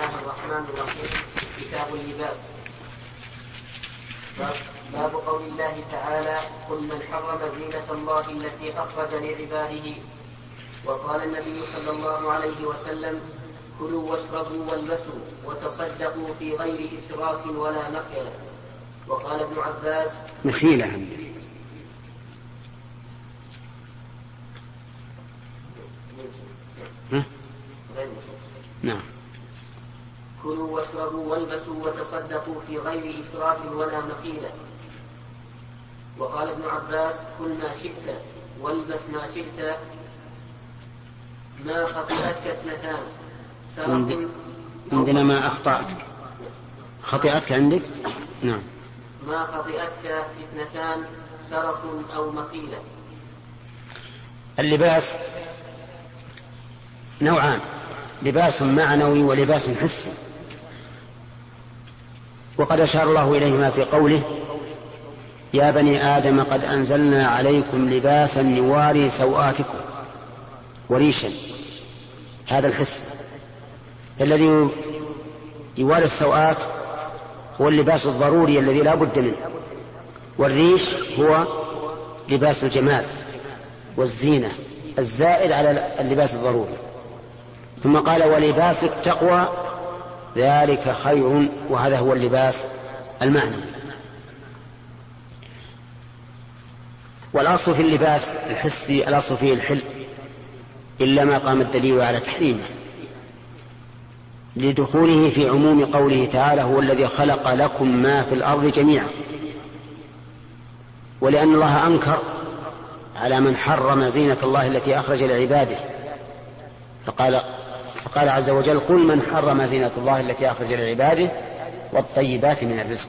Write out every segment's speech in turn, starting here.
الله الرحمن الرحيم كتاب اللباس. باب قول الله تعالى قل من حرم زينة الله التي أخرج لعباده وقال النبي صلى الله عليه وسلم كلوا واشربوا والبسوا وتصدقوا في غير إسراف ولا مخيلة وقال ابن عباس مخيلة ها؟ نعم كلوا واشربوا والبسوا وتصدقوا في غير إسراف ولا مخيلة وقال ابن عباس كل ما شئت والبس ما شئت ما خطئتك اثنتان. عندنا ما أخطأتك خطئتك عندك؟ نعم. ما خطئتك اثنتان سرف أو مخيلة اللباس نوعان لباس معنوي ولباس حسي. وقد أشار الله إليهما في قوله يا بني آدم قد أنزلنا عليكم لباسا يواري سوآتكم وريشا. هذا الحس الذي يواري السوآت هو اللباس الضروري الذي لا بد منه والريش هو لباس الجمال والزينة الزائد على اللباس الضروري. ثم قال ولباس التقوى ذلك خير وهذا هو اللباس المعنى. والأصل في اللباس الحسي الأصل فيه الحل إلا ما قام الدليل على تحريمه. لدخوله في عموم قوله تعالى هو الذي خلق لكم ما في الأرض جميعا ولأن الله أنكر على من حرم زينة الله التي أخرج لعباده. فقال فقال عز وجل قل من حرم زينة الله التي أخرج لعباده والطيبات من الرزق.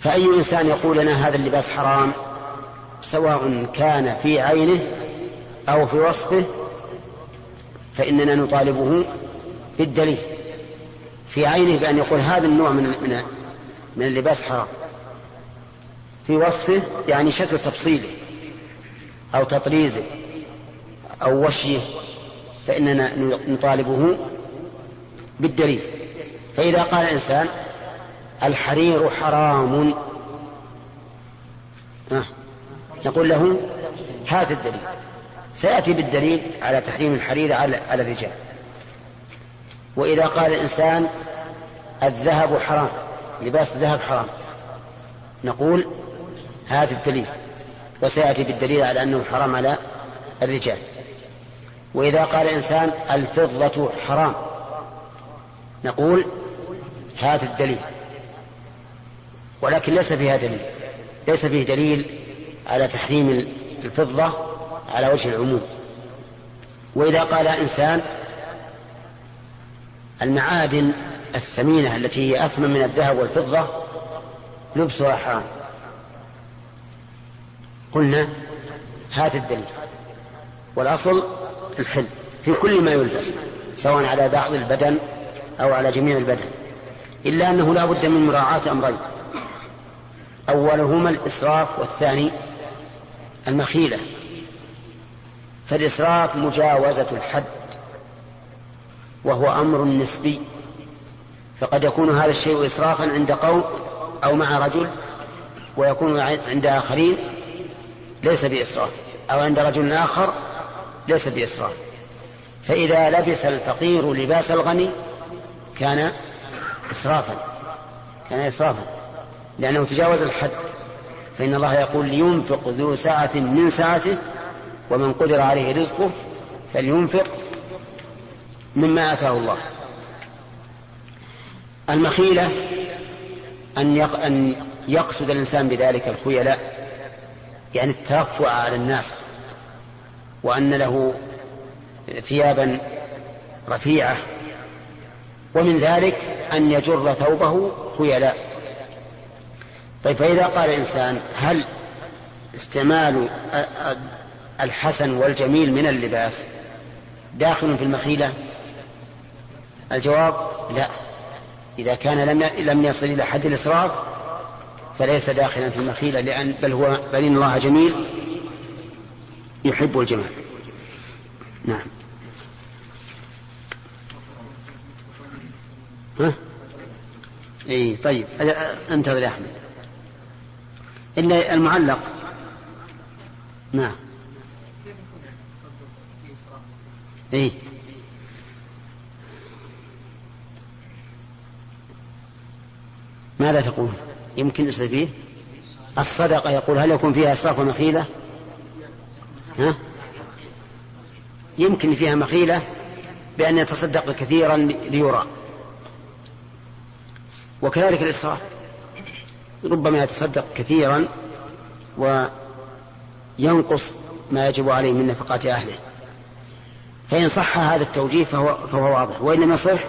فأي إنسان يقول لنا هذا اللباس حرام؟ سواء كان في عينه أو في وصفه فإننا نطالبه بالدليل. في عينه بأن يقول هذا النوع من من من اللباس حرام. في وصفه يعني شكل تفصيله أو تطريزه أو وشيه. فإننا نطالبه بالدليل. فإذا قال الإنسان الحرير حرام نقول له هات الدليل. سيأتي بالدليل على تحريم الحرير على الرجال. وإذا قال الإنسان الذهب حرام لباس الذهب حرام نقول هات الدليل. وسيأتي بالدليل على أنه حرام على الرجال. وإذا قال إنسان الفضة حرام نقول هات الدليل ولكن ليس فيها دليل ليس فيه دليل على تحريم الفضة على وجه العموم. وإذا قال إنسان المعادن الثمينة التي هي أثمن من الذهب والفضة لبسها حرام. قلنا هات الدليل والأصل الحل في كل ما يلبس سواء على بعض البدن أو على جميع البدن. إلا أنه لا بد من مراعاة أمرين. أولهما الإسراف والثاني المخيلة. فالإسراف مجاوزة الحد وهو أمر نسبي. فقد يكون هذا الشيء إسرافا عند قوم أو مع رجل ويكون عند آخرين ليس بإسراف. أو عند رجل آخر ليس بإسراف فإذا لبس الفقير لباس الغني كان إسرافا كان إسرافا لأنه تجاوز الحد. فإن الله يقول لينفق ذو سعة من سعته ومن قدر عليه رزقه فلينفق مما آتاه الله. المخيلة أن أن يقصد الإنسان بذلك الخيلاء يعني الترفع على الناس. وأن له ثيابا رفيعة ومن ذلك أن يجر ثوبه خيلاء. طيب فإذا قال الإنسان هل استعمال الحسن والجميل من اللباس داخل في المخيلة؟ الجواب لا. إذا كان لم لم يصل إلى حد الإسراف فليس داخلا في المخيلة لأن بل هو بل إن الله جميل يحب الجمال. نعم. ها؟ إي طيب. انتظر يا أحمد. الا المعلق. نعم. إي. ماذا تقول؟ يمكن فيه الصدقة يقول هل يكون فيها إسراف ومخيلة ها؟ يمكن فيها مخيلة بأن يتصدق كثيرا ليرى. وكذلك الإسراف. ربما يتصدق كثيرا وينقص ما يجب عليه من نفقات أهله. فإن صح هذا التوجيه فهو, فهو واضح. وإن لم يصح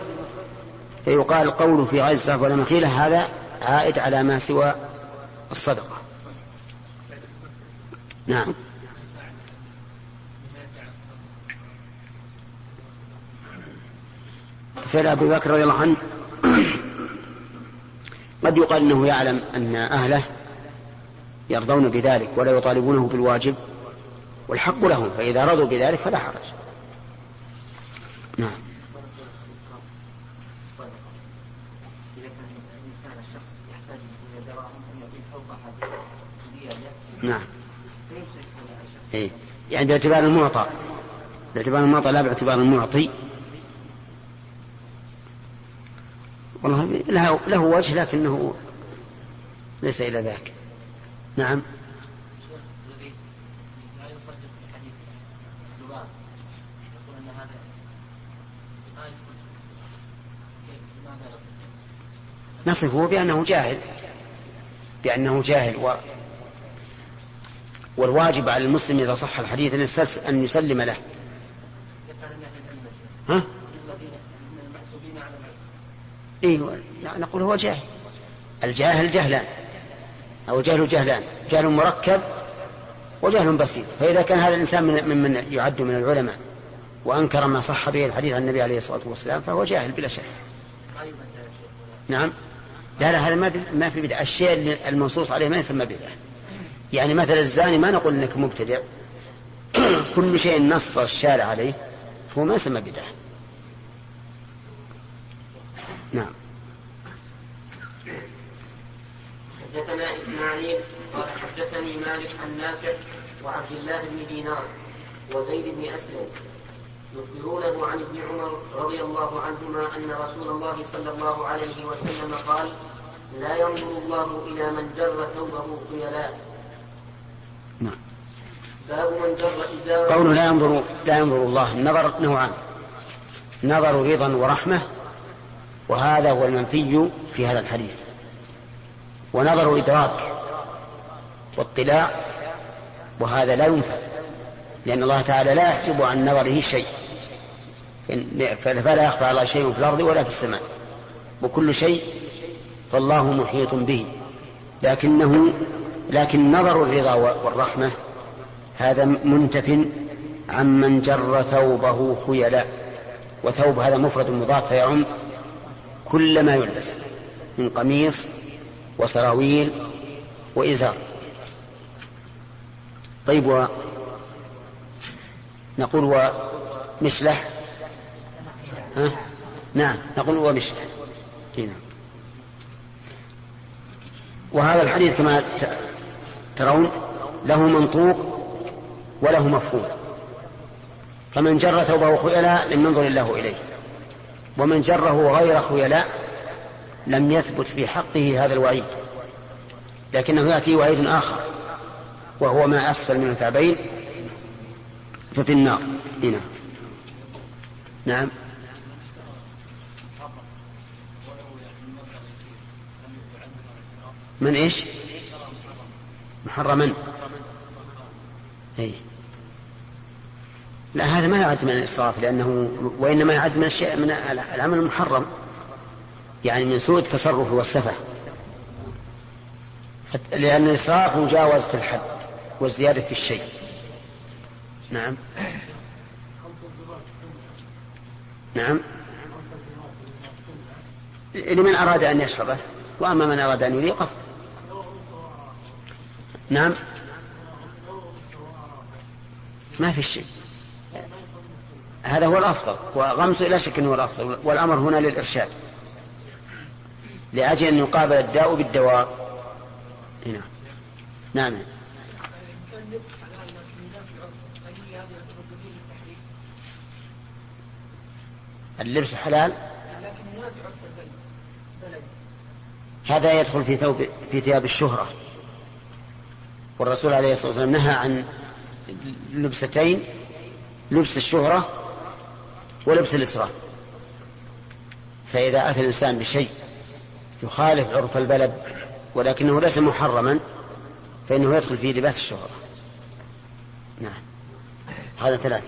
فيقال قول في غير إسراف ولا مخيلة. هذا عائد على ما سوى الصدقة. نعم. فعل أبي بكر رضي الله عنه قد يقال إنه يعلم أن أهله يرضون بذلك ولا يطالبونه بالواجب والحق لهم فإذا رضوا بذلك فلا حرج. نعم. نعم. إيه؟ يعني باعتبار المعطى. باعتبار المعطى لا باعتبار المعطي. والله له, وجه لكنه ليس إلى ذاك. نعم. نصفه بأنه جاهل. بأنه جاهل و والواجب على المسلم إذا صح الحديث أن يسلم له. ها؟ إيه نقول هو جاهل. الجاهل جهلان أو جهل جهلان جهل مركب وجهل بسيط. فإذا كان هذا الإنسان من ممن يعد من العلماء وأنكر ما صح به الحديث عن النبي عليه الصلاة والسلام فهو جاهل بلا شك. نعم. لا لا هذا ما ما في بدعة. الشيء المنصوص عليه ما يسمى بدعة. يعني مثلا الزاني ما نقول إنك مبتدع. كل شيء نص الشارع عليه فهو ما يسمى بدعة. نعم. حدثنا إسماعيل قال حدثني مالك عن نافع وعبد الله بن دينار وزيد بن أسلم يخبرونه عن ابن عمر رضي الله عنهما أن رسول الله صلى الله عليه وسلم قال لا ينظر الله إلى من جر ثوبه خيلاء. نعم. باب من جر إزاره. قوله لا ينظر لا ينظر الله النظر نوعان. نظر رضا ورحمة وهذا هو المنفي في هذا الحديث. ونظر إدراك واطلاع وهذا لا ينفى لأن الله تعالى لا يحجب عن نظره شيء. فلا يخفى على شيء في الأرض ولا في السماء. وكل شيء فالله محيط به. لكنه لكن نظر الرضا والرحمة هذا منتف عمن جر ثوبه خيلاء. وثوب هذا مفرد مضاف فيعم كل ما يلبس من قميص وسراويل وإزار. طيب و نقول ومشلح ها؟ نعم نقول ومشلح هنا وهذا الحديث كما ترون له منطوق وله مفهوم. فمن جر ثوبه خيلاء لم ينظر الله إليه. ومن جره غير خيلاء لم يثبت في حقه هذا الوعيد لكنه يأتي وعيد آخر وهو ما أسفل من الكعبين ففي النار. هنا نعم. من إيش؟ محرما. إي. لا هذا ما يعد من الإسراف لأنه وإنما يعد من الشيء من العمل المحرم يعني من سوء التصرف والسفة. لأن الإسراف مجاوزة الحد والزيادة في الشيء. نعم. نعم. لمن أراد أن يشربه وأما من أراد أن يليقه نعم. ما في شيء. هذا هو الأفضل وغمسه لا شك أنه الأفضل والأمر هنا للإرشاد. لأجل أن يقابل الداء بالدواء. هنا. نعم. اللبس حلال؟ هذا يدخل في ثوب في ثياب الشهرة. والرسول عليه الصلاة والسلام نهى عن لبستين لبس الشهرة ولبس الإسراف. فإذا أتى الإنسان بشيء يخالف عرف البلد ولكنه ليس محرما فإنه يدخل في لباس الشهرة. نعم. هذا ثلاثة.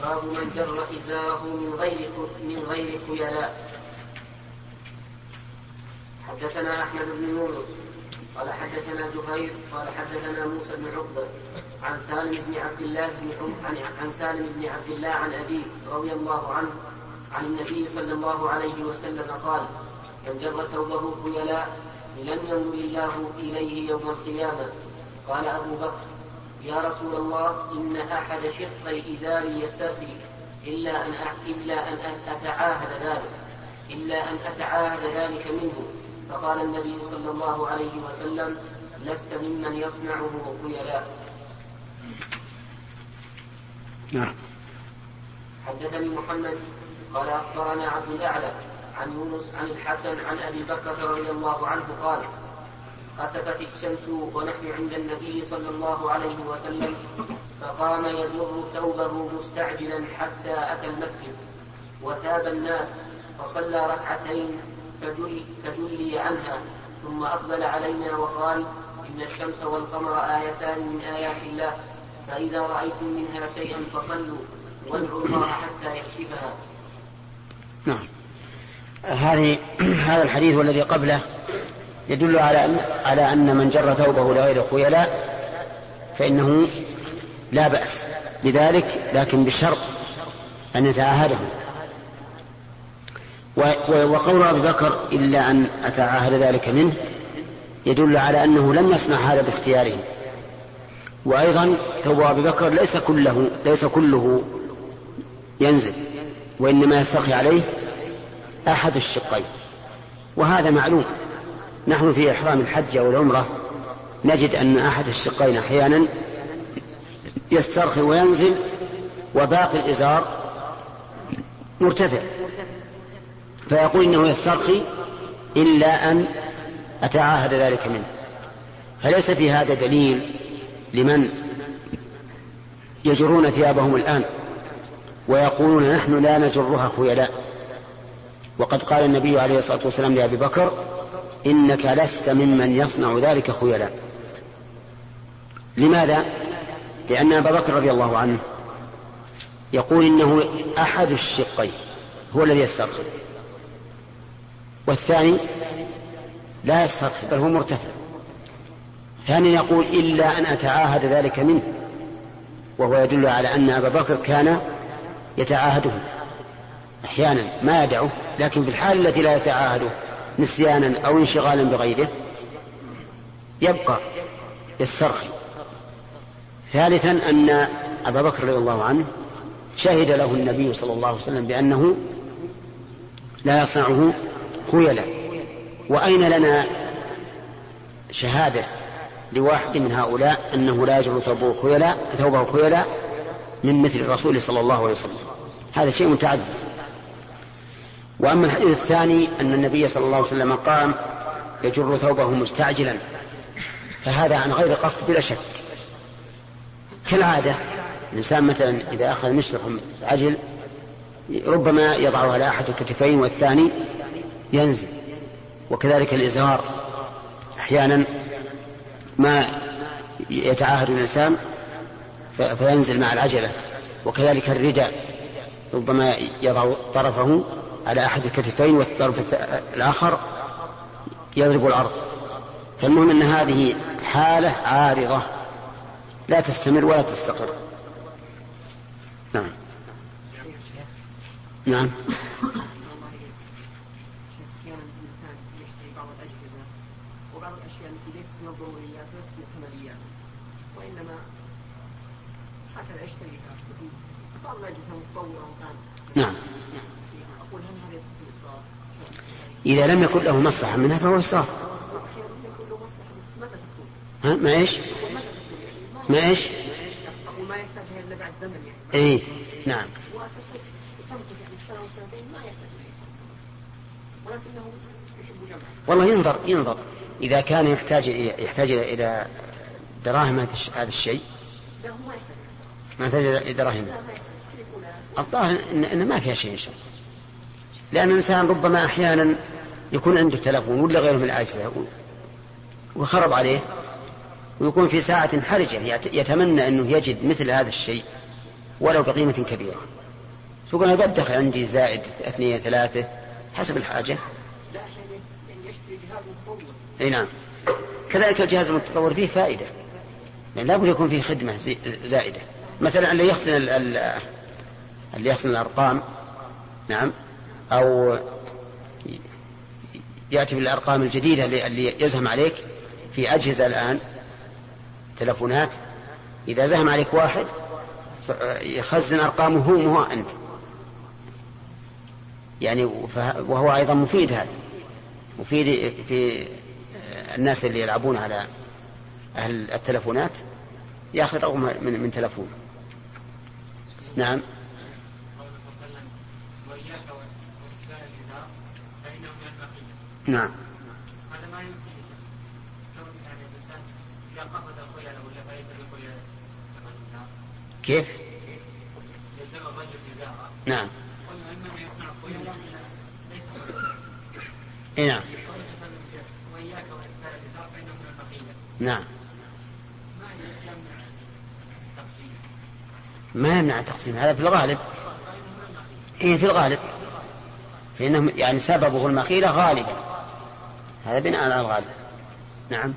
باب من جر إزاره من غير من غير خيلاء. حدثنا أحمد بن يونس. قال حدثنا زهير قال حدثنا موسى بن عقبة عن سالم بن عبد الله بن عن عن سالم بن عبد الله عن أبيه رضي الله عنه عن النبي صلى الله عليه وسلم قال من جر ثوبه خيلاء لم ينظر الله إليه يوم القيامة. قال أبو بكر يا رسول الله إن أحد شقي إزاري يسترخي إلا أن إلا أن أتعاهد ذلك إلا أن أتعاهد ذلك منه. فقال النبي صلى الله عليه وسلم لست ممن يصنعه خيلاء نعم. حدثني محمد قال أخبرنا عبد الأعلى عن يونس عن الحسن عن أبي بكر رضي الله عنه قال خسفت الشمس ونحن عند النبي صلى الله عليه وسلم فقام يجر ثوبه مستعجلا حتى أتى المسجد وثاب الناس فصلى ركعتين فجلي, فجلي عنها. ثم أقبل علينا وقال إن الشمس والقمر آيتان من آيات الله. فإذا رأيتم منها شيئا فصلوا وادعوا الله حتى يكشفها. نعم. هذه هذا الحديث والذي قبله يدل على أن على أن من جر ثوبه لغير خيلاء فإنه لا بأس بذلك لكن بشرط أن يتعاهده وقول أبي بكر إلا أن أتعاهد ذلك منه يدل على أنه لم يصنع هذا باختياره. وأيضا ثوب أبي بكر ليس كله ليس كله ينزل وإنما يسترخي عليه أحد الشقين. وهذا معلوم. نحن في إحرام الحج أو العمرة نجد أن أحد الشقين أحيانا يسترخي وينزل وباقي الإزار مرتفع. فيقول إنه يسترخي إلا أن أتعاهد ذلك منه. فليس في هذا دليل لمن يجرون ثيابهم الآن ويقولون نحن لا نجرها خيلاء وقد قال النبي عليه الصلاة والسلام لأبي بكر إنك لست ممن يصنع ذلك خيلاء لماذا؟ لأن أبا بكر رضي الله عنه يقول إنه أحد الشقين هو الذي يسترخي. والثاني لا يسترخي بل هو مرتفع. ثانيا يقول إلا أن أتعاهد ذلك منه وهو يدل على أن أبا بكر كان يتعاهده. أحيانا ما يدعه لكن في الحال التي لا يتعاهده نسيانا أو انشغالا بغيره يبقى يسترخي. ثالثا أن أبا بكر رضي الله عنه شهد له النبي صلى الله عليه وسلم بأنه لا يصنعه خيلا وأين لنا شهادة لواحد من هؤلاء أنه لا يجر ثوبه خيلا ثوبه خيلا من مثل الرسول صلى الله عليه وسلم؟ هذا شيء متعذر وأما الحديث الثاني أن النبي صلى الله عليه وسلم قام يجر ثوبه مستعجلا فهذا عن غير قصد بلا شك. كالعادة الإنسان مثلا إذا أخذ مشرق عجل ربما يضعه على أحد الكتفين والثاني ينزل. وكذلك الإزهار أحيانا ما يتعاهد الإنسان فينزل مع العجلة. وكذلك الرداء. ربما يضع طرفه على أحد الكتفين والطرف الآخر يضرب الأرض. فالمهم أن هذه حالة عارضة. لا تستمر ولا تستقر. نعم. نعم. إذا لم يكن له مصلحة منها فهو إسراف. ها ما إيش؟ ما إيش؟ إيه نعم. والله ينظر ينظر. إذا كان يحتاج يحتاج إلى دراهم هذا الشيء. ما يحتاج إلى دراهم. الظاهر إن ما فيها شيء لأن الإنسان ربما أحيانا يكون عنده تلفون ولا غيره من الأجهزة وخرب عليه ويكون في ساعة حرجة يتمنى أنه يجد مثل هذا الشيء ولو بقيمة كبيرة. تقول أنا بدخل عندي زائد اثنين ثلاثة حسب الحاجة. لا يشتري جهاز متطور إي نعم. كذلك الجهاز المتطور فيه فائدة. يعني لابد يكون فيه خدمة زائدة. مثلا اللي يغسل اللي يغسل الأرقام. نعم. أو يأتي بالأرقام الجديدة اللي يزهم عليك في أجهزة الآن تلفونات. إذا زهم عليك واحد يخزن أرقامه هو أنت. يعني وهو أيضا مفيد هذا. مفيد في الناس اللي يلعبون على أهل التلفونات يأخذ رقم من, من تلفون. نعم نعم هذا ما يمكن يعني الانسان اذا قصد الخيلاء ولا فايت بالخيلاء كيف؟ نعم. اي نعم. نعم. ما يمنع التقسيم هذا في الغالب. إيه في الغالب. فإنه يعني سببه المخيلة غالبا. هذا بناء على الغالب نعم.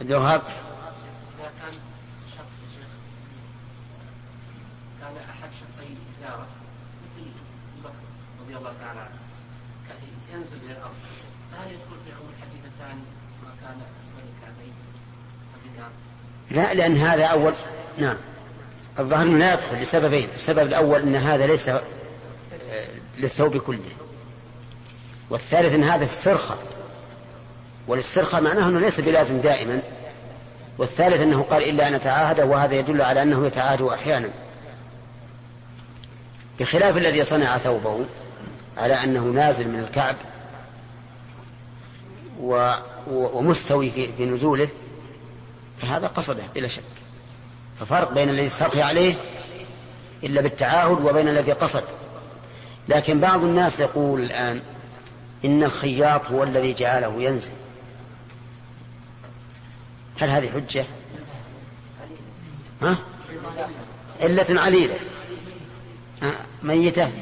الوهاب إذا كان شخص كان أحد رضي الله تعالى عنه ينزل إلى الأرض فهل يدخل ما كان الكعبين لا لأن هذا أول نعم. الظاهر أنه لا يدخل لسببين. السبب الأول أن هذا ليس آه، للثوب كله. والثالث أن هذا السرخة والاسترخاء معناه أنه ليس بلازم دائما. والثالث أنه قال إلا أن أتعاهد وهذا يدل على أنه يتعاهد أحيانا. بخلاف الذي صنع ثوبه على أنه نازل من الكعب و... ومستوي في... في نزوله فهذا قصده بلا شك. ففرق بين الذي استرخي عليه إلا بالتعاهد وبين الذي قصد. لكن بعض الناس يقول الآن إن الخياط هو الذي جعله ينزل. هل هذه حجة؟ ها؟ علة عليلة. ميتة.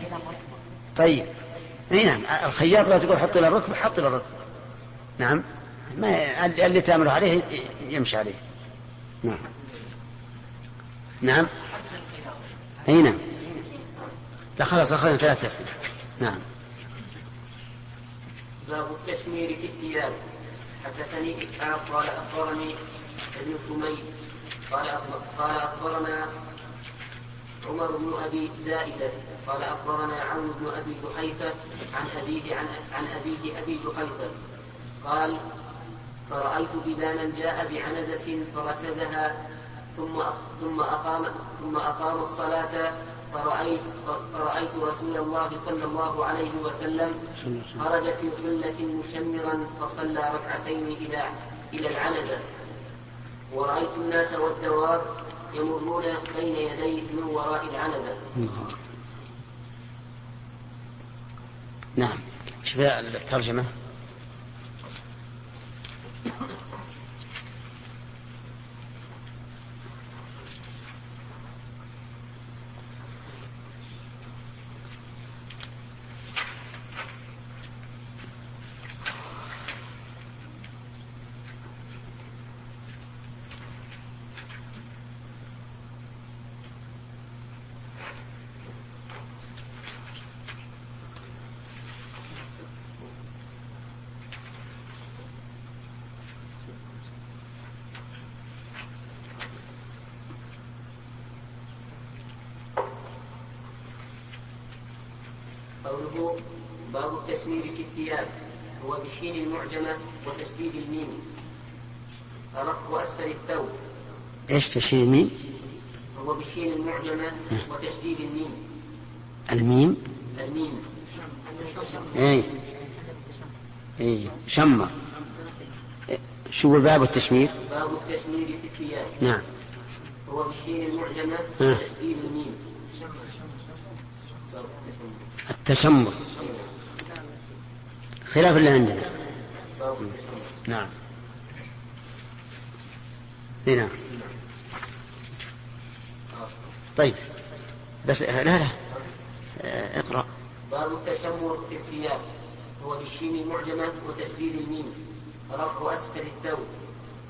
طيب. إي نعم الخياط لو تقول حط إلى الركب حط إلى الركب. نعم. ما اللي تأمر عليه يمشي عليه. نعم. نعم. إي نعم. لا خلاص أخذنا ثلاث أسئلة. نعم. باب التشمير في الثياب حدثني إسحاق قال أخبرني ابن سمي قال قال أخبرنا عمر بن أبي زائدة قال أخبرنا عون بن أبي جحيفة عن ابيه عن عن أبيه أبي جحيفة قال فرأيت بدانا جاء بعنزة فركزها ثم ثم أقام ثم أقام الصلاة فرأيت فرأيت رسول الله صلى الله عليه وسلم خرج في حلة مشمرا فصلى ركعتين إلى إلى العنزة. ورأيت الناس والدواب يمرون بين يديه من وراء العنزة. نعم. شوف الترجمة الوجوه باب التسمير في الثياب هو بالشين المعجمة وتشديد الميم. رق أسفل الثوب. إيش تشديد الميم؟ هو بالشين المعجمة وتشديد الميم. الميم؟ الميم. اي اي شمر شو باب التشمير؟ باب التشمير في الثياب. نعم. هو بالشين المعجمة وتشديد الميم. التشمر خلاف اللي عندنا. نعم. نعم. طيب. بس لا لا. آه، اقرأ. باب التشمر في الثياب. هو بالشين المعجمة وتشديد الميم. رفع أسفل الثوب.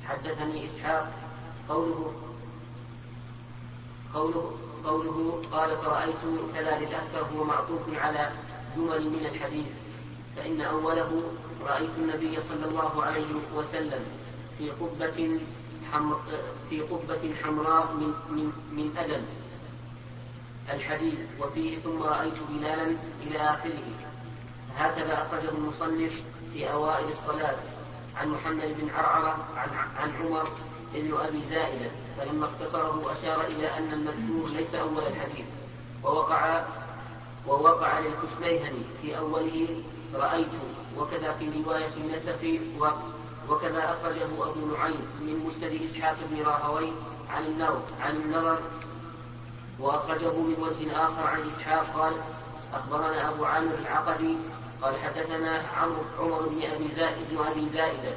حدثني إسحاق. قوله قوله قوله قال فرأيت كذا للأكثر هو معطوف على جمل من الحديث فإن أوله رأيت النبي صلى الله عليه وسلم في قبة حمر في قبة حمراء من من من أدم الحديث وفيه ثم رأيت بلالا إلى آخره. هكذا أخرجه المصنف في أوائل الصلاة. عن محمد بن عرعرة عن, عن عمر بن أبي زائدة فلما اختصره أشار إلى أن المذكور ليس أول الحديث ووقع ووقع للكشميهني في أوله رأيت وكذا في رواية النسفي و وكذا أخرجه أبو نعيم من مسند إسحاق بن راهوي عن النظر عن النظر وأخرجه من وجه آخر عن إسحاق قال أخبرنا أبو عامر العقدي قال حدثنا عمرو عمر بن أبي زائد بن أبي زائدة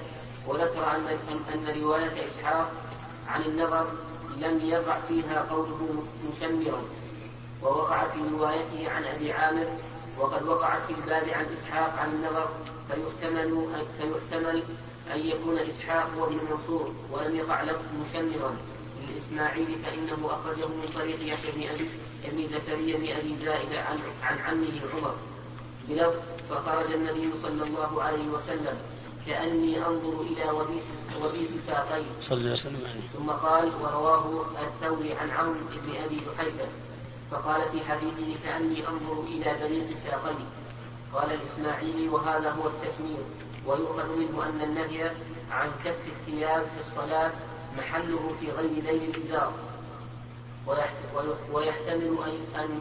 وذكر أن أن رواية إسحاق عن النظر لم يقع فيها قوله مشمرا ووقع في روايته عن أبي عامر وقد وقعت في الباب عن إسحاق عن النظر فيحتمل فيحتمل أن يكون إسحاق هو ابن منصور ولم يقع له مشمرا للإسماعيلي فإنه أخرجه من طريق يحيى بن أبي ابن زكريا بن أبي زائدة عن عن عمه عمر. بلفظ فخرج النبي صلى الله عليه وسلم كأني أنظر إلى وبيس وبيس ساقيه صلى الله عليه وسلم عليه. ثم قال ورواه الثوري عن عون بن أبي جحيفة فقال في حديثه كأني أنظر إلى دليل ساقيه قال الإسماعيلي وهذا هو التشمير ويؤخذ منه أن النهي عن كف الثياب في الصلاة محله في غير ذيل الإزار. ويحت- ويحتمل أن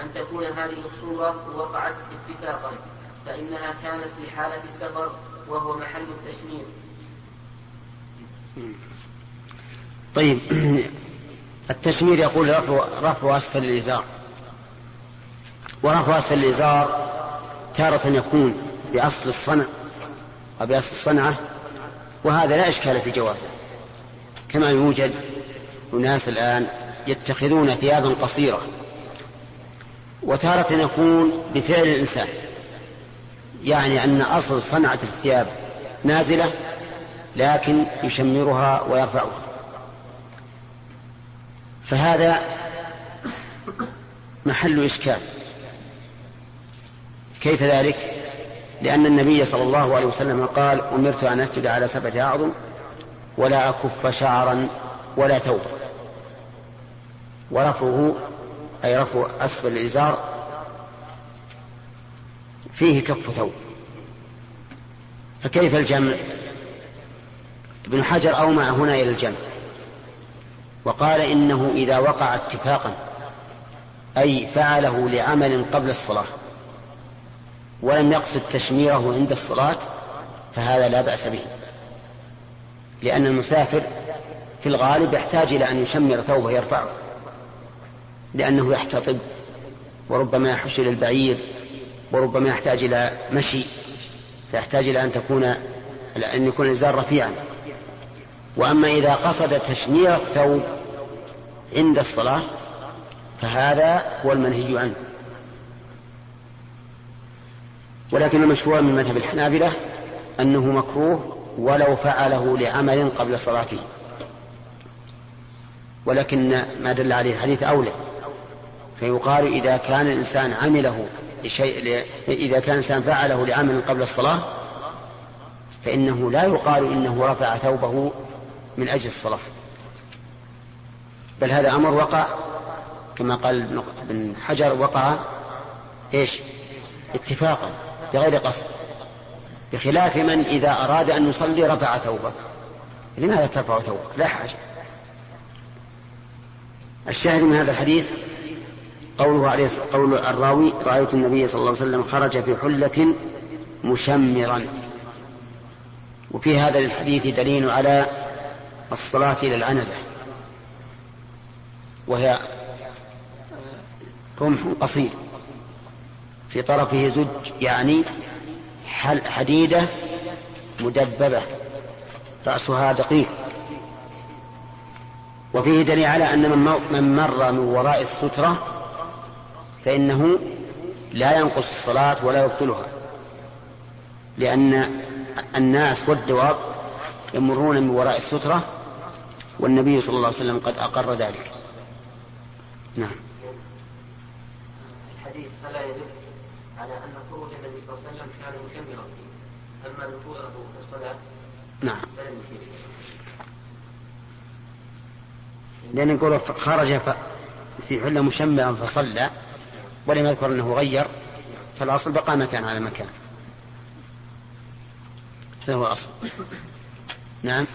أن تكون هذه الصورة وقعت اتفاقا. فإنها كانت في حالة السفر وهو محل التشمير. طيب. التشمير يقول رفع رفع اسفل الإزار. ورفع اسفل الإزار تارة يكون بأصل الصنع أو باصل الصنعة وهذا لا إشكال في جوازه. كما يوجد اناس الآن يتخذون ثيابا قصيرة وتارة يكون بفعل الإنسان. يعني أن أصل صنعة الثياب نازلة لكن يشمرها ويرفعها. فهذا محل إشكال. كيف ذلك؟ لأن النبي صلى الله عليه وسلم قال أمرت أن أسجد على سبعة أعظم ولا أكف شعرا ولا ثوبا ورفعه أي رفع أسفل الإزار فيه كف ثوب. فكيف الجمع؟ ابن حجر أومع هنا إلى الجمع. وقال إنه إذا وقع اتفاقا أي فعله لعمل قبل الصلاة ولم يقصد تشميره عند الصلاة فهذا لا بأس به. لأن المسافر في الغالب يحتاج إلى أن يشمر ثوبه يرفعه لأنه يحتطب وربما يحش إلى البعير وربما يحتاج إلى مشي فيحتاج إلى أن تكون أن يكون الإزار رفيعا. وأما إذا قصد تشمير الثوب عند الصلاة فهذا هو المنهي عنه. ولكن المشهور من مذهب الحنابلة أنه مكروه ولو فعله لعمل قبل صلاته. ولكن ما دل عليه الحديث أولى فيقال إذا كان الإنسان عمله لشيء إذا كان الإنسان فعله لعمل قبل الصلاة فإنه لا يقال إنه رفع ثوبه من أجل الصلاة. بل هذا أمر وقع كما قال ابن حجر وقع إيش؟ اتفاقا بغير قصد. بخلاف من إذا أراد أن يصلي رفع ثوبه. لماذا ترفع ثوبك؟ لا حاجة. الشاهد من هذا الحديث قوله عليه قول الراوي رأيت النبي صلى الله عليه وسلم خرج في حلة مشمرا. وفي هذا الحديث دليل على الصلاة إلى العنزة. وهي رمح قصير. في طرفه زج يعني حديدة مدببة. رأسها دقيق. وفيه دليل على أن من مر من وراء السترة فإنه لا ينقص الصلاة ولا يبطلها لأن الناس والدواب يمرون من وراء السترة والنبي صلى الله عليه وسلم قد أقر ذلك. نعم. الحديث فلا يدل على أن خروج النبي صلى الله عليه وسلم كان مشمرا أما دخوله في الصلاة نعم. لأن يقول خرج في حلة مشمرا فصلى ولم يذكر أنه غير فالأصل بقى مكان على مكان هذا هو الأصل نعم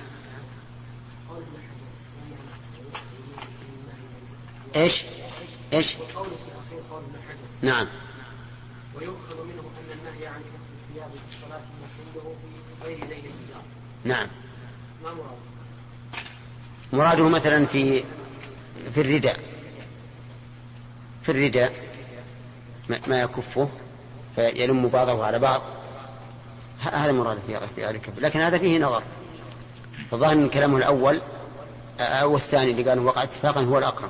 إيش؟ إيش؟ نعم ويؤخذ منه أن النهي عن الثياب في الصلاة مفروضه في غير ليل الازار. نعم. ما مراده؟ مراده مثلا في في الرداء في الرداء ما يكفه فيلم بعضه على بعض. هذا مراد في ذلك لكن هذا فيه نظر. فظاهر من كلامه الأول أو الثاني اللي قال وقع اتفاقا هو الأقرب.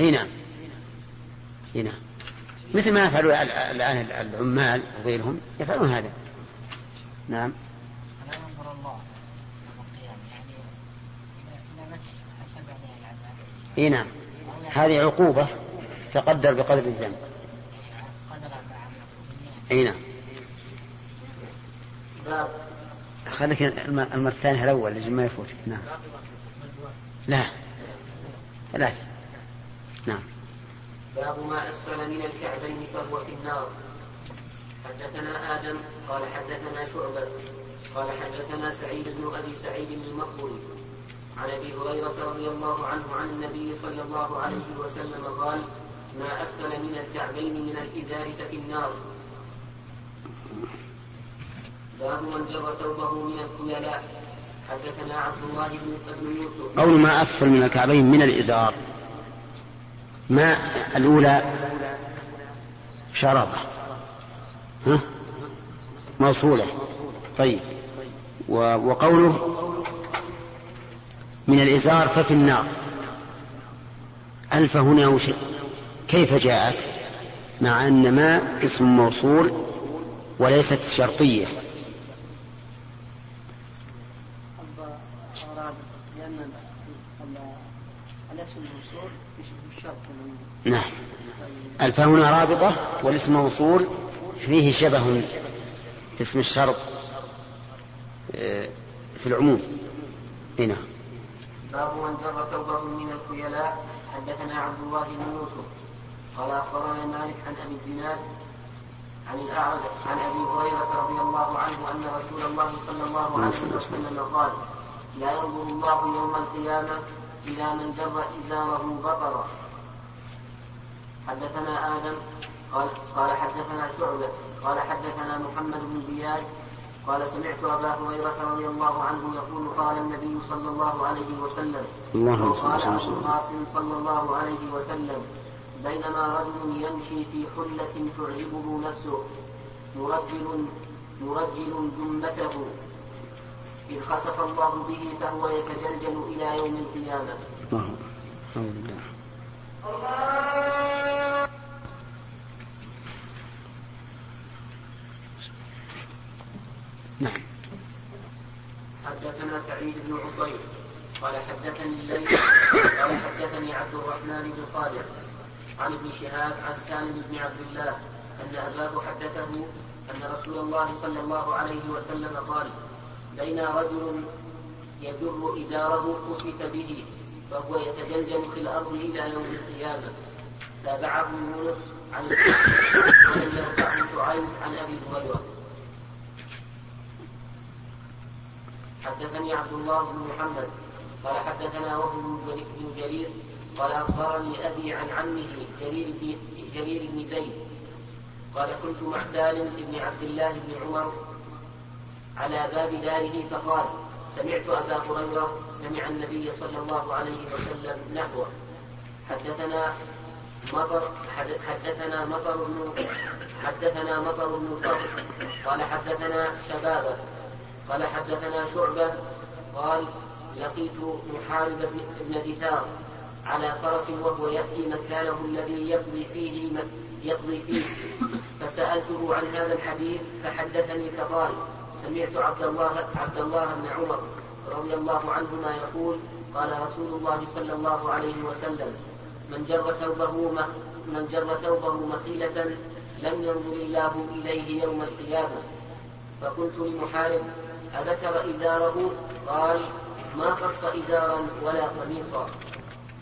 إي نعم. إي نعم. مثل ما يفعل الآن العمال وغيرهم يفعلون هذا. نعم. إي نعم. هذه عقوبة تقدر بقدر الذنب. إي نعم. خليك المرة الثانية الأول لازم ما يفوتك نعم. لا. ثلاثة. نعم. باب ما أسفل من الكعبين فهو في النار. حدثنا آدم قال حدثنا شعبة قال حدثنا سعيد بن أبي سعيد المقبول. عن أبي هريرة رضي الله عنه عن النبي صلى الله عليه وسلم قال ما أسفل من الكعبين من الإزار ففي النار. باب من جر ثوبه من الخيلاء حدثنا عبد الله بن يوسف. قول ما أسفل من الكعبين من الإزار. ما الأولى؟ شربه ها؟ موصولة. طيب. وقوله من الإزار ففي النار. ألف هنا وش... كيف جاءت؟ مع أن ما اسم موصول وليست شرطية. نعم. ألف هنا رابطة والاسم موصول فيه شبه في اسم الشرط آه، في العموم. هنا باب من جر ثوبه من الخيلاء. حدثنا عبد الله بن يوسف. قال أخبرنا مالك عن أبي الزناد عن الأعرج عن أبي هريرة رضي الله عنه أن رسول الله صلى الله عليه وسلم. قال لا ينظر الله يوم القيامة إلى من جر إزاره بطرا حدثنا آدم قال قال حدثنا شعبة قال حدثنا محمد بن زياد قال سمعت أبا هريرة رضي الله عنه يقول قال النبي صلى الله عليه وسلم الله قال أبو القاسم صلى الله عليه وسلم بينما رجل يمشي في حلة تعجبه نفسه مرجل مرجل جمته إذ خسف الله به فهو يتجلجل إلى يوم القيامة. الله الحمد لله. نعم. حدثنا سعيد بن عطير قال حدثني الليل قال حدثني عبد الرحمن بن قادر عن ابن شهاب عن سالم بن عبد الله أن أباه حدثه أن رسول الله صلى الله عليه وسلم قال بين رجل يجر إزاره خسف به فهو يتجلجل في الأرض إلى يوم القيامة. تابعه يونس عن شعيب عن أبي هريرة. حدثني عبد الله بن محمد قال حدثنا وهو بن جرير قال أخبرني أبي عن عمه جرير بن جرير بن زيد قال كنت مع سالم بن عبد الله بن عمر على باب داره فقال سمعت أبا هريرة سمع النبي صلى الله عليه وسلم نحوه. حدثنا مطر حدثنا مطر بن حدثنا مطر بن قال حدثنا شبابة. قال حدثنا شعبة قال لقيت محارب بن دثار على فرس وهو يأتي مكانه الذي يقضي فيه يقضي فيه. فسألته عن هذا الحديث فحدثني فقال سمعت عبد الله عبد الله بن عمر رضي الله عنهما يقول قال رسول الله صلى الله عليه وسلم من جر ثوبه من جر ثوبه مخيلة لم ينظر الله إليه يوم القيامة. فقلت لمحارب أذكر إزاره قال ما خص إزارا ولا قميصا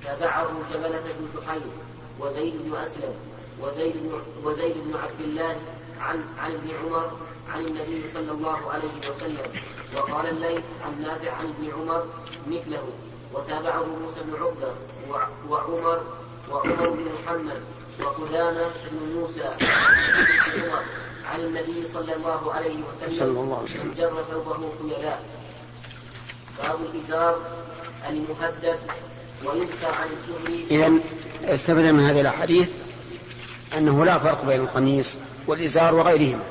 تابعه جبلة بن سحيم وزيد بن أسلم وزيد بن وزيد بن عبد الله عن عن ابن عمر عن النبي صلى الله عليه وسلم وقال الليث عن نافع عن ابن عمر مثله وتابعه موسى بن عقبة وعمر وعمر بن محمد وقدامة بن موسى عمر عن النبي صلى الله عليه وسلم. صلى الله عليه وسلم. جر ثوبه خيلاء باب الإزار المهدد ويذكر عن الزهري. إذا استفدنا من هذه الأحاديث أنه لا فرق بين القميص والإزار وغيرهما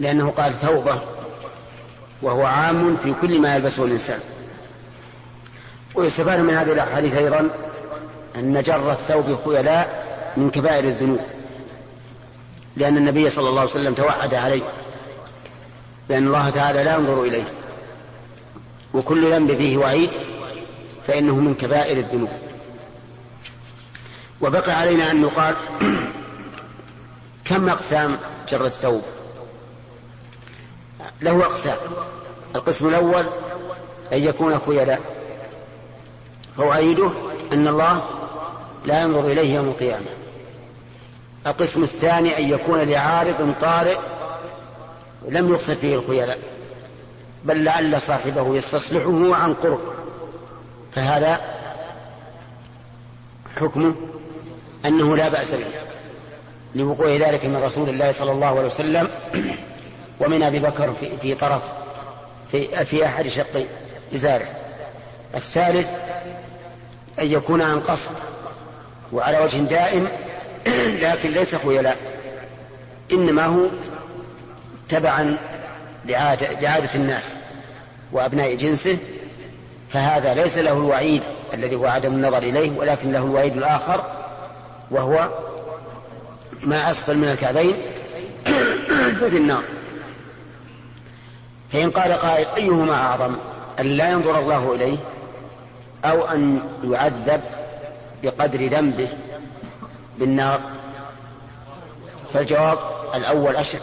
لأنه قال ثوبة وهو عام في كل ما يلبسه الإنسان. ويستفاد من هذه الأحاديث أيضا أن جر الثوب خيلاء من كبائر الذنوب. لأن النبي صلى الله عليه وسلم توعد عليه. بأن الله تعالى لا ينظر إليه. وكل ذنب فيه وعيد فإنه من كبائر الذنوب. وبقي علينا أن نقال كم أقسام جر الثوب؟ له أقسام. القسم الأول أن يكون خيلاء. فوعيده أن الله لا ينظر إليه يوم القيامة. القسم الثاني أن يكون لعارض طارئ لم يقصد فيه الخيلاء بل لعل صاحبه يستصلحه عن قرب. فهذا حكمه أنه لا بأس به لوقوع ذلك من رسول الله صلى الله عليه وسلم ومن أبي بكر في, في طرف في, في أحد شقي إزاره. الثالث أن يكون عن قصد وعلى وجه دائم لكن ليس خيلاء إنما هو تبعا لعادة, لعادة الناس وأبناء جنسه فهذا ليس له الوعيد الذي هو عدم النظر إليه ولكن له الوعيد الآخر وهو ما أسفل من الكعبين ففي النار. فإن قال قائل أيهما أعظم؟ أن لا ينظر الله إليه أو أن يعذب بقدر ذنبه بالنار؟ فالجواب الأول أشد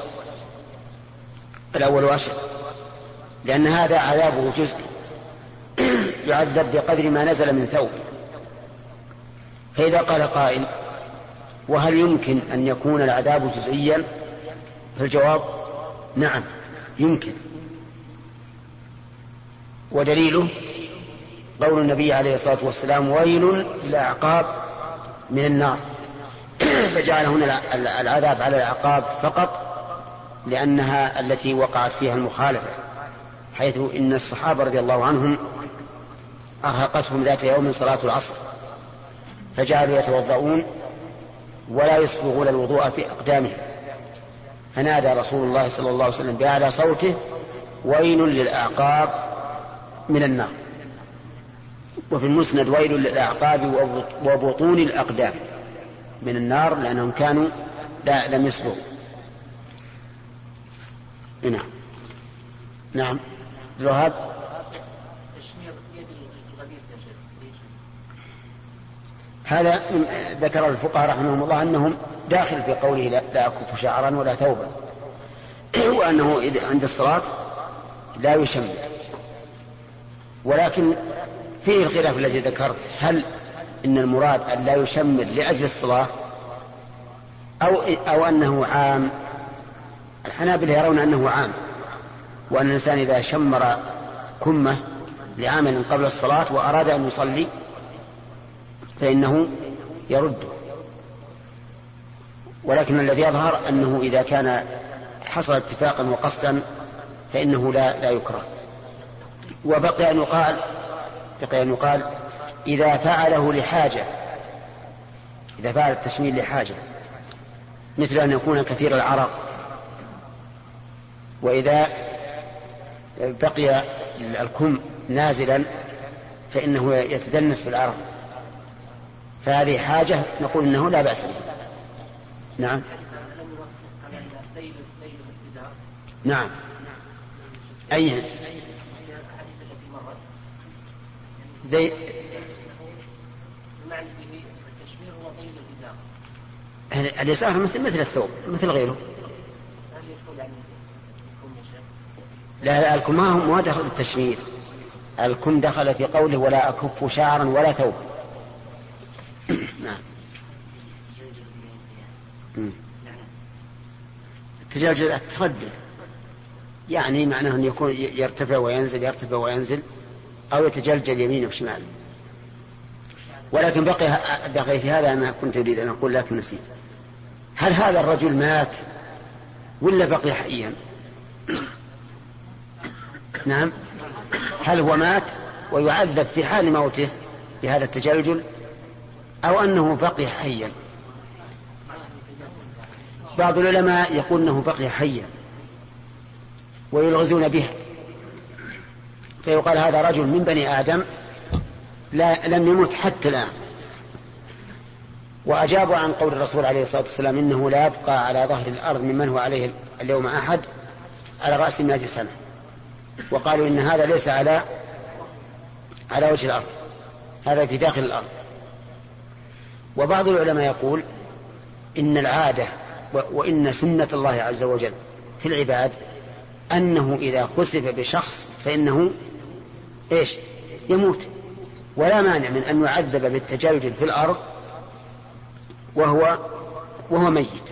الأول أشد لأن هذا عذابه جزئي. يعذب بقدر ما نزل من ثوب. فإذا قال قائل وهل يمكن أن يكون العذاب جزئيا؟ فالجواب نعم يمكن. ودليله قول النبي عليه الصلاة والسلام ويل للأعقاب من النار. فجعل هنا العذاب على الأعقاب فقط لأنها التي وقعت فيها المخالفة حيث إن الصحابة رضي الله عنهم أرهقتهم ذات يوم صلاة العصر فجعلوا يتوضؤون ولا يسبغون الوضوء في أقدامهم. فنادى رسول الله صلى الله عليه وسلم بأعلى صوته ويل للأعقاب من النار. وفي المسند ويل للأعقاب وبطون الأقدام. من النار لأنهم كانوا لا لم يصبروا نعم. نعم. الوهاب؟ هذا ذكر الفقهاء رحمهم الله أنهم داخل في قوله لا, لا أكف شعرا ولا ثوبا. وأنه عند الصلاة لا يشمل ولكن فيه الخلاف الذي ذكرت. هل إن المراد أن لا يشمر لأجل الصلاة أو أو أنه عام. الحنابلة يرون أنه عام وأن الإنسان إذا شمر كمة لعمل قبل الصلاة وأراد أن يصلي فإنه يرده. ولكن الذي يظهر أنه إذا كان حصل اتفاقا وقصدا فإنه لا لا يكره. وبقي أن يقال بقي أن يقال إذا فعله لحاجة إذا فعل التشميل لحاجة مثل أن يكون كثير العرق. وإذا بقي الكم نازلا فإنه يتدنس بالعرق فهذه حاجة نقول إنه لا بأس به نعم. نعم. أي ذي اليسار مثل مثل الثوب مثل غيره. لا الكم ما ما دخل بالتشمير الكم دخل في قوله ولا أكف شعرا ولا ثوب. نعم. التجاوز التردد. يعني معناه أن يكون يرتفع وينزل يرتفع وينزل أو يتجلجل يمينه وشماله. ولكن بقي بقي في هذا أنا كنت أريد أن أقول لكن نسيت. هل هذا الرجل مات ولا بقي حيا؟ نعم. هل هو مات ويعذب في حال موته بهذا التجلجل أو أنه بقي حيا؟ بعض العلماء يقول أنه بقي حيا ويلغزون به. فيقال هذا رجل من بني آدم لا لم يمت حتى الآن. وأجابوا عن قول الرسول عليه الصلاة والسلام إنه لا يبقى على ظهر الأرض ممن هو عليه اليوم أحد على رأس مئة سنة. وقالوا إن هذا ليس على على وجه الأرض. هذا في داخل الأرض. وبعض العلماء يقول إن العادة وإن سنة الله عز وجل في العباد أنه إذا خسف بشخص فإنه إيش؟ يموت. ولا مانع من أن يعذب بالتجلجل في الأرض وهو وهو ميت.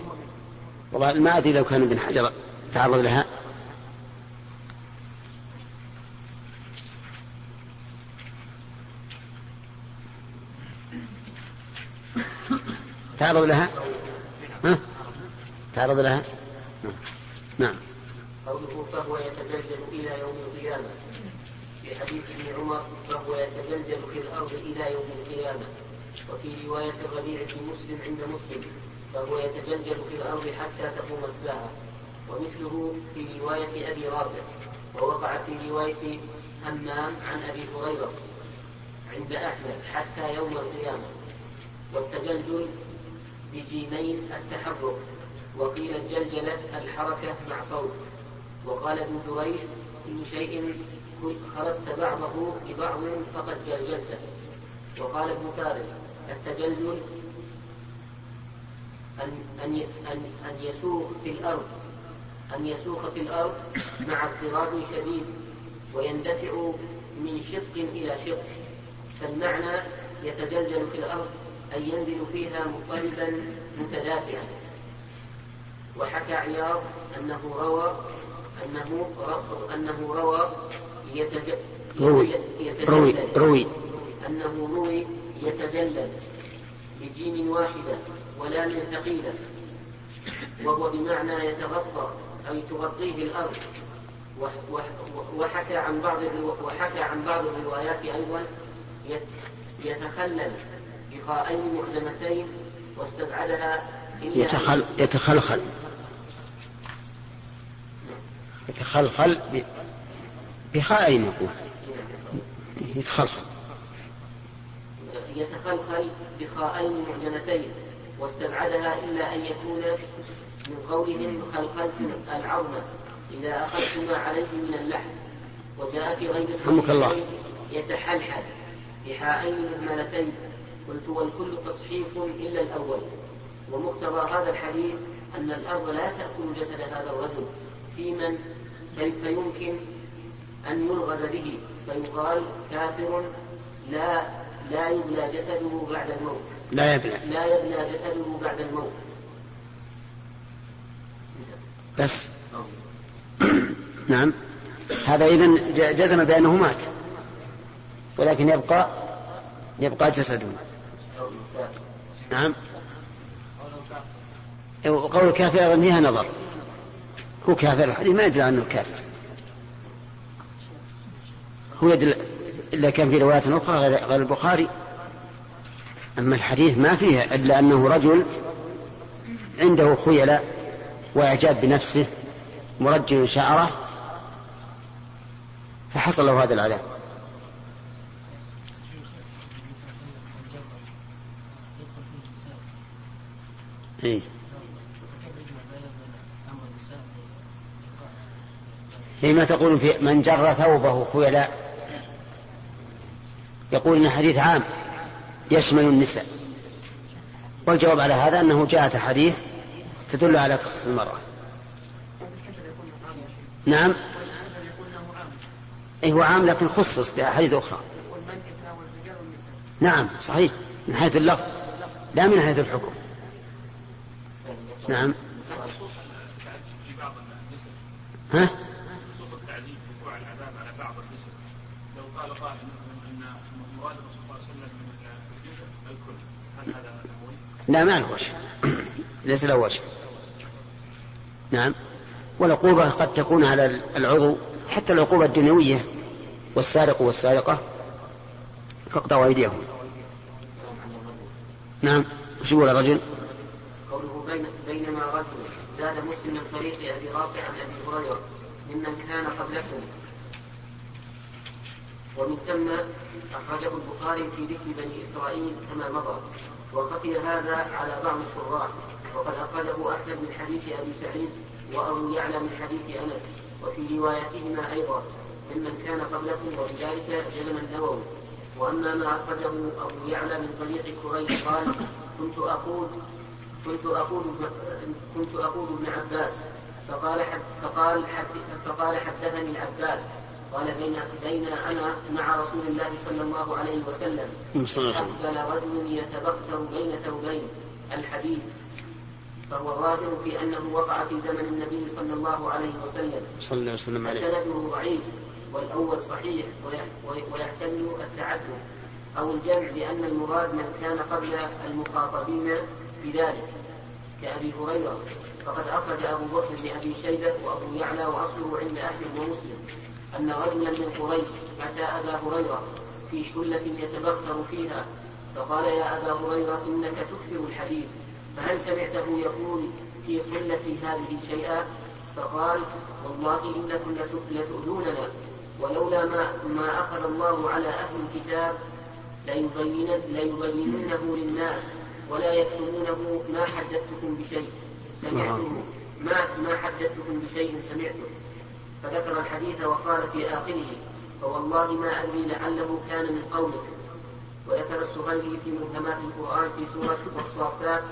والله ما أدري لو كان ابن حجر تعرض لها. تعرض لها؟ ها؟ تعرض لها؟ نعم. قوله فهو يتجلجل إلى يوم القيامة. في حديث ابن عمر فهو يتجلجل في الأرض إلى يوم القيامة. وفي رواية الربيع في مسلم عند مسلم فهو يتجلجل في الأرض حتى تقوم الساعة. ومثله في رواية أبي رافع ووقع في رواية همام عن أبي هريرة عند أحمد حتى يوم القيامة. والتجلجل بجيمين التحرك وقيل الجلجلة الحركة مع صوت. وقال ابن دريد كل شيء خلطت بعضه ببعض فقد جلجلته. وقال ابن فارس التجلجل أن أن أن أن يسوق في الأرض. أن يسوق في الأرض مع اضطراب شديد ويندفع من شق إلى شق. فالمعنى يتجلجل في الأرض أن ينزل فيها مضطربا متدافعا. وحكى عياض أنه روى أنه أنه روى يتج... روي. روي روي. أنه روي. يتجلل بجيم واحدة ولام ثقيلة وهو بمعنى يتغطى أي تغطيه الأرض. وحكى عن بعض وحكى عن بعض الروايات أيضا يتخلل بخاءين معجمتين واستبعدها يتخل يتخلخل. يتخلخل بخاءين يقول يتخلخل. يتخلخل بخاءين معجمتين واستبعدها إلا أن يكون من قولهم خلخلت العظم. إذا أخذت ما عليه من اللحم وجاء في غير الله. يتحلحل بحاءين مهملتين قلت والكل تصحيح إلا الأول. ومقتضى هذا الحديث أن الأرض لا تأكل جسد هذا الرجل. في من؟ كيف يمكن أن يلغز به؟ فيقال كافر لا لا يبلى جسده بعد الموت. لا يبلى لا يبلى جسده بعد الموت. بس. نعم. هذا إذن جزم بأنه مات. ولكن يبقى يبقى جسده. نعم. وقول كافر أيضا فيها نظر. هو كافر الحديث ما يدري عنه كافر. هو يدل إلا كان في رواية أخرى غير البخاري أما الحديث ما فيه إلا أنه رجل عنده خيلاء وإعجاب بنفسه مرجل شعره فحصل له هذا العذاب إيه؟ فيما تقول في من جر ثوبه خيلاء يقول إن حديث عام يشمل النساء. والجواب على هذا أنه جاءت حديث تدل على قصة المرأة. نعم. أي هو عام لكن خصص بأحاديث أخرى. نعم صحيح من حيث اللفظ لا من حيث الحكم. نعم. ها؟ لو قال قائل ان مراد الرسول صلى الله عليه وسلم من الكل هل هذا لا ما له وجه. ليس له وجه. نعم. والعقوبة قد تكون على العضو حتى العقوبة الدنيوية والسارق والسارقة فاقطعوا أيديهم. نعم. وش يقول الرجل؟ قوله بين بينما رجل زاد مسلم من طريق أبي رافع عن أبي هريرة ممن كان قبلكم. ومن ثم أخرجه البخاري في ذكر بني إسرائيل كما مضى. وخفي هذا على بعض الشراح وقد أخرجه أحمد من حديث أبي سعيد وأبو يعلى من حديث أنس. وفي روايتهما أيضا ممن كان قبلكم وبذلك جزم النووي وأما ما أخرجه أبو يعلى من طريق كريم قال كنت أقول كنت أقول كنت أقول ابن عباس. فقال فقال فقال حدثني العباس قال بين بين أنا مع رسول الله صلى الله عليه وسلم. أقبل رجل يتبختر بين ثوبين الحديث فهو ظاهر في أنه وقع في زمن النبي صلى الله عليه وسلم. صلى الله عليه وسلم عليه. سنده ضعيف والأول صحيح ويحتمل التعدد. أو الجمع لأن المراد من كان قبل المخاطبين بذلك كأبي هريرة. فقد أخرج أبو بكر بن أبي شيبة وأبو يعلى وأصله عند أحمد ومسلم. أن رجلا من قريش أتى أبا هريرة في حلة يتبختر فيها فقال يا أبا هريرة إنك تكثر الحديث فهل سمعته يقول في حلة هذه شيئا؟ فقال والله إنكم لتؤذوننا ولولا ما, ما أخذ الله على أهل الكتاب ليبينن ليبيننه للناس ولا يكتمونه ما حدثتكم بشيء. سمعته ما ما حدثتكم بشيء سمعته فذكر الحديث وقال في آخره فوالله ما أدري لعله كان من قولك وذكر السهيلي في مهمات القرآن في سورة الصافات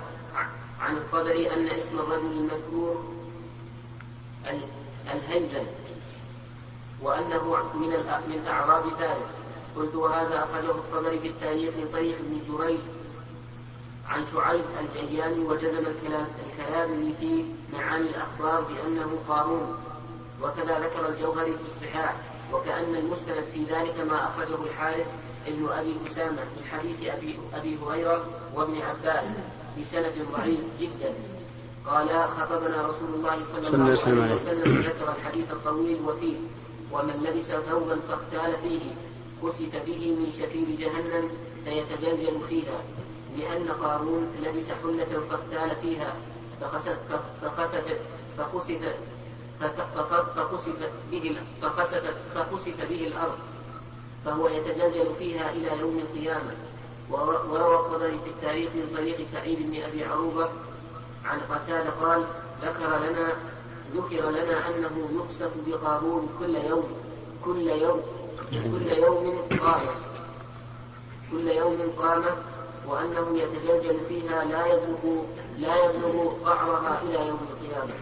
عن الطبري أن اسم الرجل المذكور الهيزن وأنه من من أعراب فارس. قلت وهذا أخرجه الطبري في التاريخ من طريق ابن جريج عن شعيب الجياني وجزم الكلام الكلام في معاني الأخبار بأنه قارون. وكذا ذكر الجوهري في الصحاح وكأن المستند في ذلك ما أخرجه الحارث ابن أبي أسامة من حديث أبي, أبي هريرة وابن عباس بسند ضعيف جدا. قال خطبنا رسول الله صلى الله عليه وسلم ذكر الحديث الطويل وفيه ومن لبس ثوبا فاختال فيه كسف به من شفير جهنم فيتجلجل فيها لأن قارون لبس حلة فاختال فيها فخسف فخسف فخسف فخسف به فخسف به الأرض فهو يتجلجل فيها إلى يوم القيامة وروى الطبري في التاريخ من طريق سعيد بن أبي عروبة عن قتادة قال ذكر لنا ذكر لنا أنه يخسف بقارون كل يوم كل يوم كل يوم قامة كل يوم قامة وأنه يتجلجل فيها لا يبلغ لا يبلغ قعرها إلى يوم القيامة.